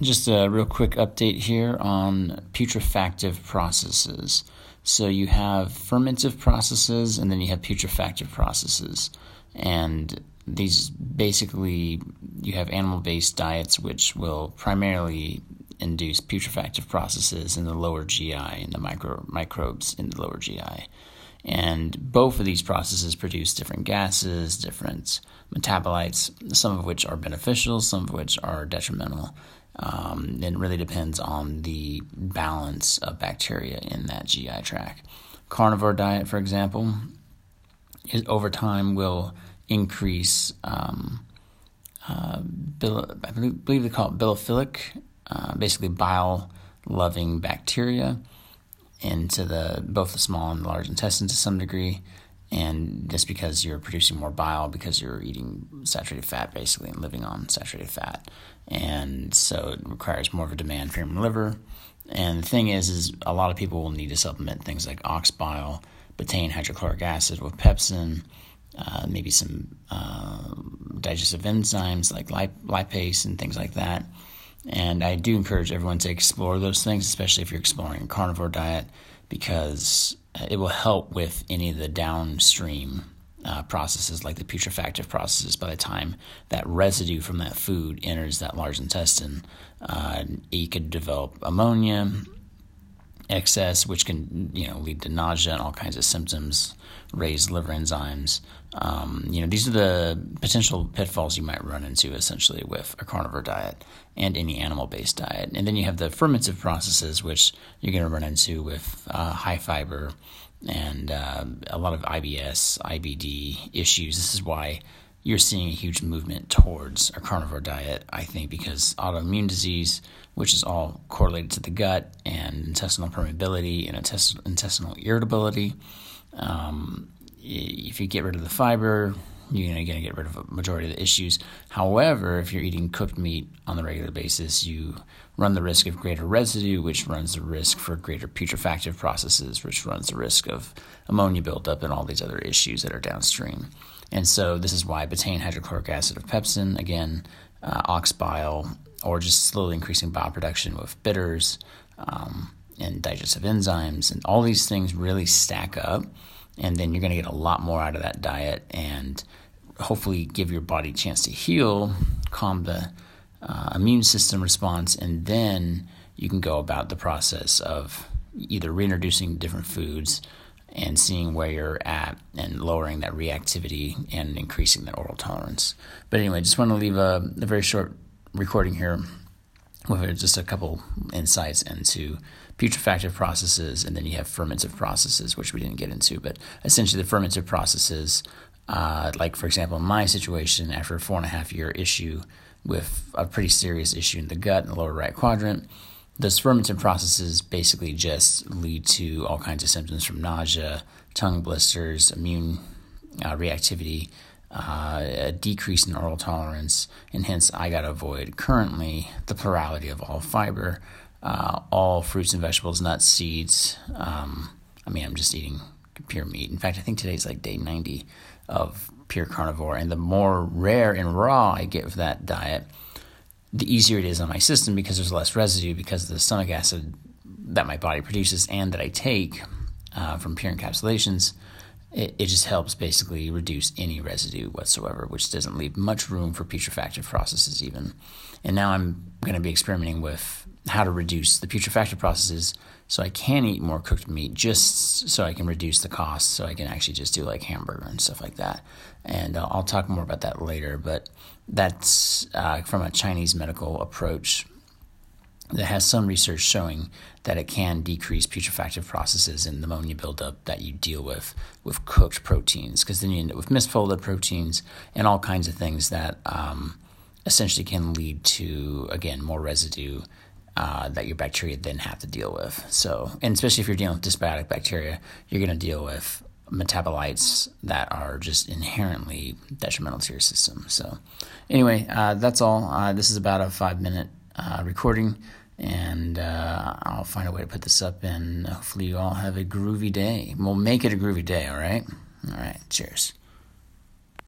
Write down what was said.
Just a real quick update here on putrefactive processes. So you have fermentive processes and then you have putrefactive processes. And these basically, you have animal based diets which will primarily induce putrefactive processes in the lower GI and the micro, microbes in the lower GI. And both of these processes produce different gases, different metabolites, some of which are beneficial, some of which are detrimental. Um, it really depends on the balance of bacteria in that GI tract. Carnivore diet, for example, is, over time will increase. Um, uh, bil- I believe they call it bilophilic, uh, basically bile-loving bacteria into the both the small and large intestine to some degree, and just because you're producing more bile because you're eating saturated fat basically and living on saturated fat, and so it requires more of a demand for your liver. And the thing is, is a lot of people will need to supplement things like ox bile, betaine hydrochloric acid with pepsin, uh, maybe some uh, digestive enzymes like lip- lipase and things like that. And I do encourage everyone to explore those things, especially if you're exploring a carnivore diet, because it will help with any of the downstream uh, processes like the putrefactive processes by the time that residue from that food enters that large intestine uh, could develop ammonia excess which can you know lead to nausea and all kinds of symptoms raised liver enzymes um, you know these are the potential pitfalls you might run into essentially with a carnivore diet and any animal based diet and then you have the fermentive processes which you're going to run into with uh, high fiber and uh, a lot of IBS, IBD issues. This is why you're seeing a huge movement towards a carnivore diet, I think, because autoimmune disease, which is all correlated to the gut and intestinal permeability and intestinal irritability. Um, if you get rid of the fiber, you're going to get rid of a majority of the issues. However, if you're eating cooked meat on the regular basis, you run the risk of greater residue, which runs the risk for greater putrefactive processes, which runs the risk of ammonia buildup and all these other issues that are downstream. And so, this is why betaine hydrochloric acid of pepsin, again, uh, ox bile, or just slowly increasing bile production with bitters um, and digestive enzymes, and all these things really stack up and then you're going to get a lot more out of that diet and hopefully give your body a chance to heal, calm the uh, immune system response, and then you can go about the process of either reintroducing different foods and seeing where you're at and lowering that reactivity and increasing that oral tolerance. But anyway, just want to leave a, a very short recording here with just a couple insights into putrefactive processes, and then you have fermentive processes, which we didn't get into. But essentially, the fermentive processes, uh, like for example, in my situation, after a four and a half year issue with a pretty serious issue in the gut in the lower right quadrant, those fermentive processes basically just lead to all kinds of symptoms from nausea, tongue blisters, immune uh, reactivity, uh, a decrease in oral tolerance, and hence I got to avoid currently the plurality of all fiber, uh, all fruits and vegetables, nuts, seeds. Um, I mean, I'm just eating pure meat. In fact, I think today's like day 90 of pure carnivore, and the more rare and raw I get with that diet, the easier it is on my system because there's less residue because of the stomach acid that my body produces and that I take uh, from pure encapsulations it, it just helps basically reduce any residue whatsoever, which doesn't leave much room for putrefactive processes even. And now I'm going to be experimenting with how to reduce the putrefactive processes so I can eat more cooked meat just so I can reduce the cost so I can actually just do like hamburger and stuff like that. And uh, I'll talk more about that later, but that's uh, from a Chinese medical approach that has some research showing that it can decrease putrefactive processes and ammonia buildup that you deal with with cooked proteins, because then you end up with misfolded proteins and all kinds of things that um, essentially can lead to again more residue uh, that your bacteria then have to deal with. So, and especially if you're dealing with dysbiotic bacteria, you're going to deal with metabolites that are just inherently detrimental to your system. So, anyway, uh, that's all. Uh, this is about a five minute uh, recording, and uh, I'll find a way to put this up, and hopefully you all have a groovy day. We'll make it a groovy day, all right? All right, cheers.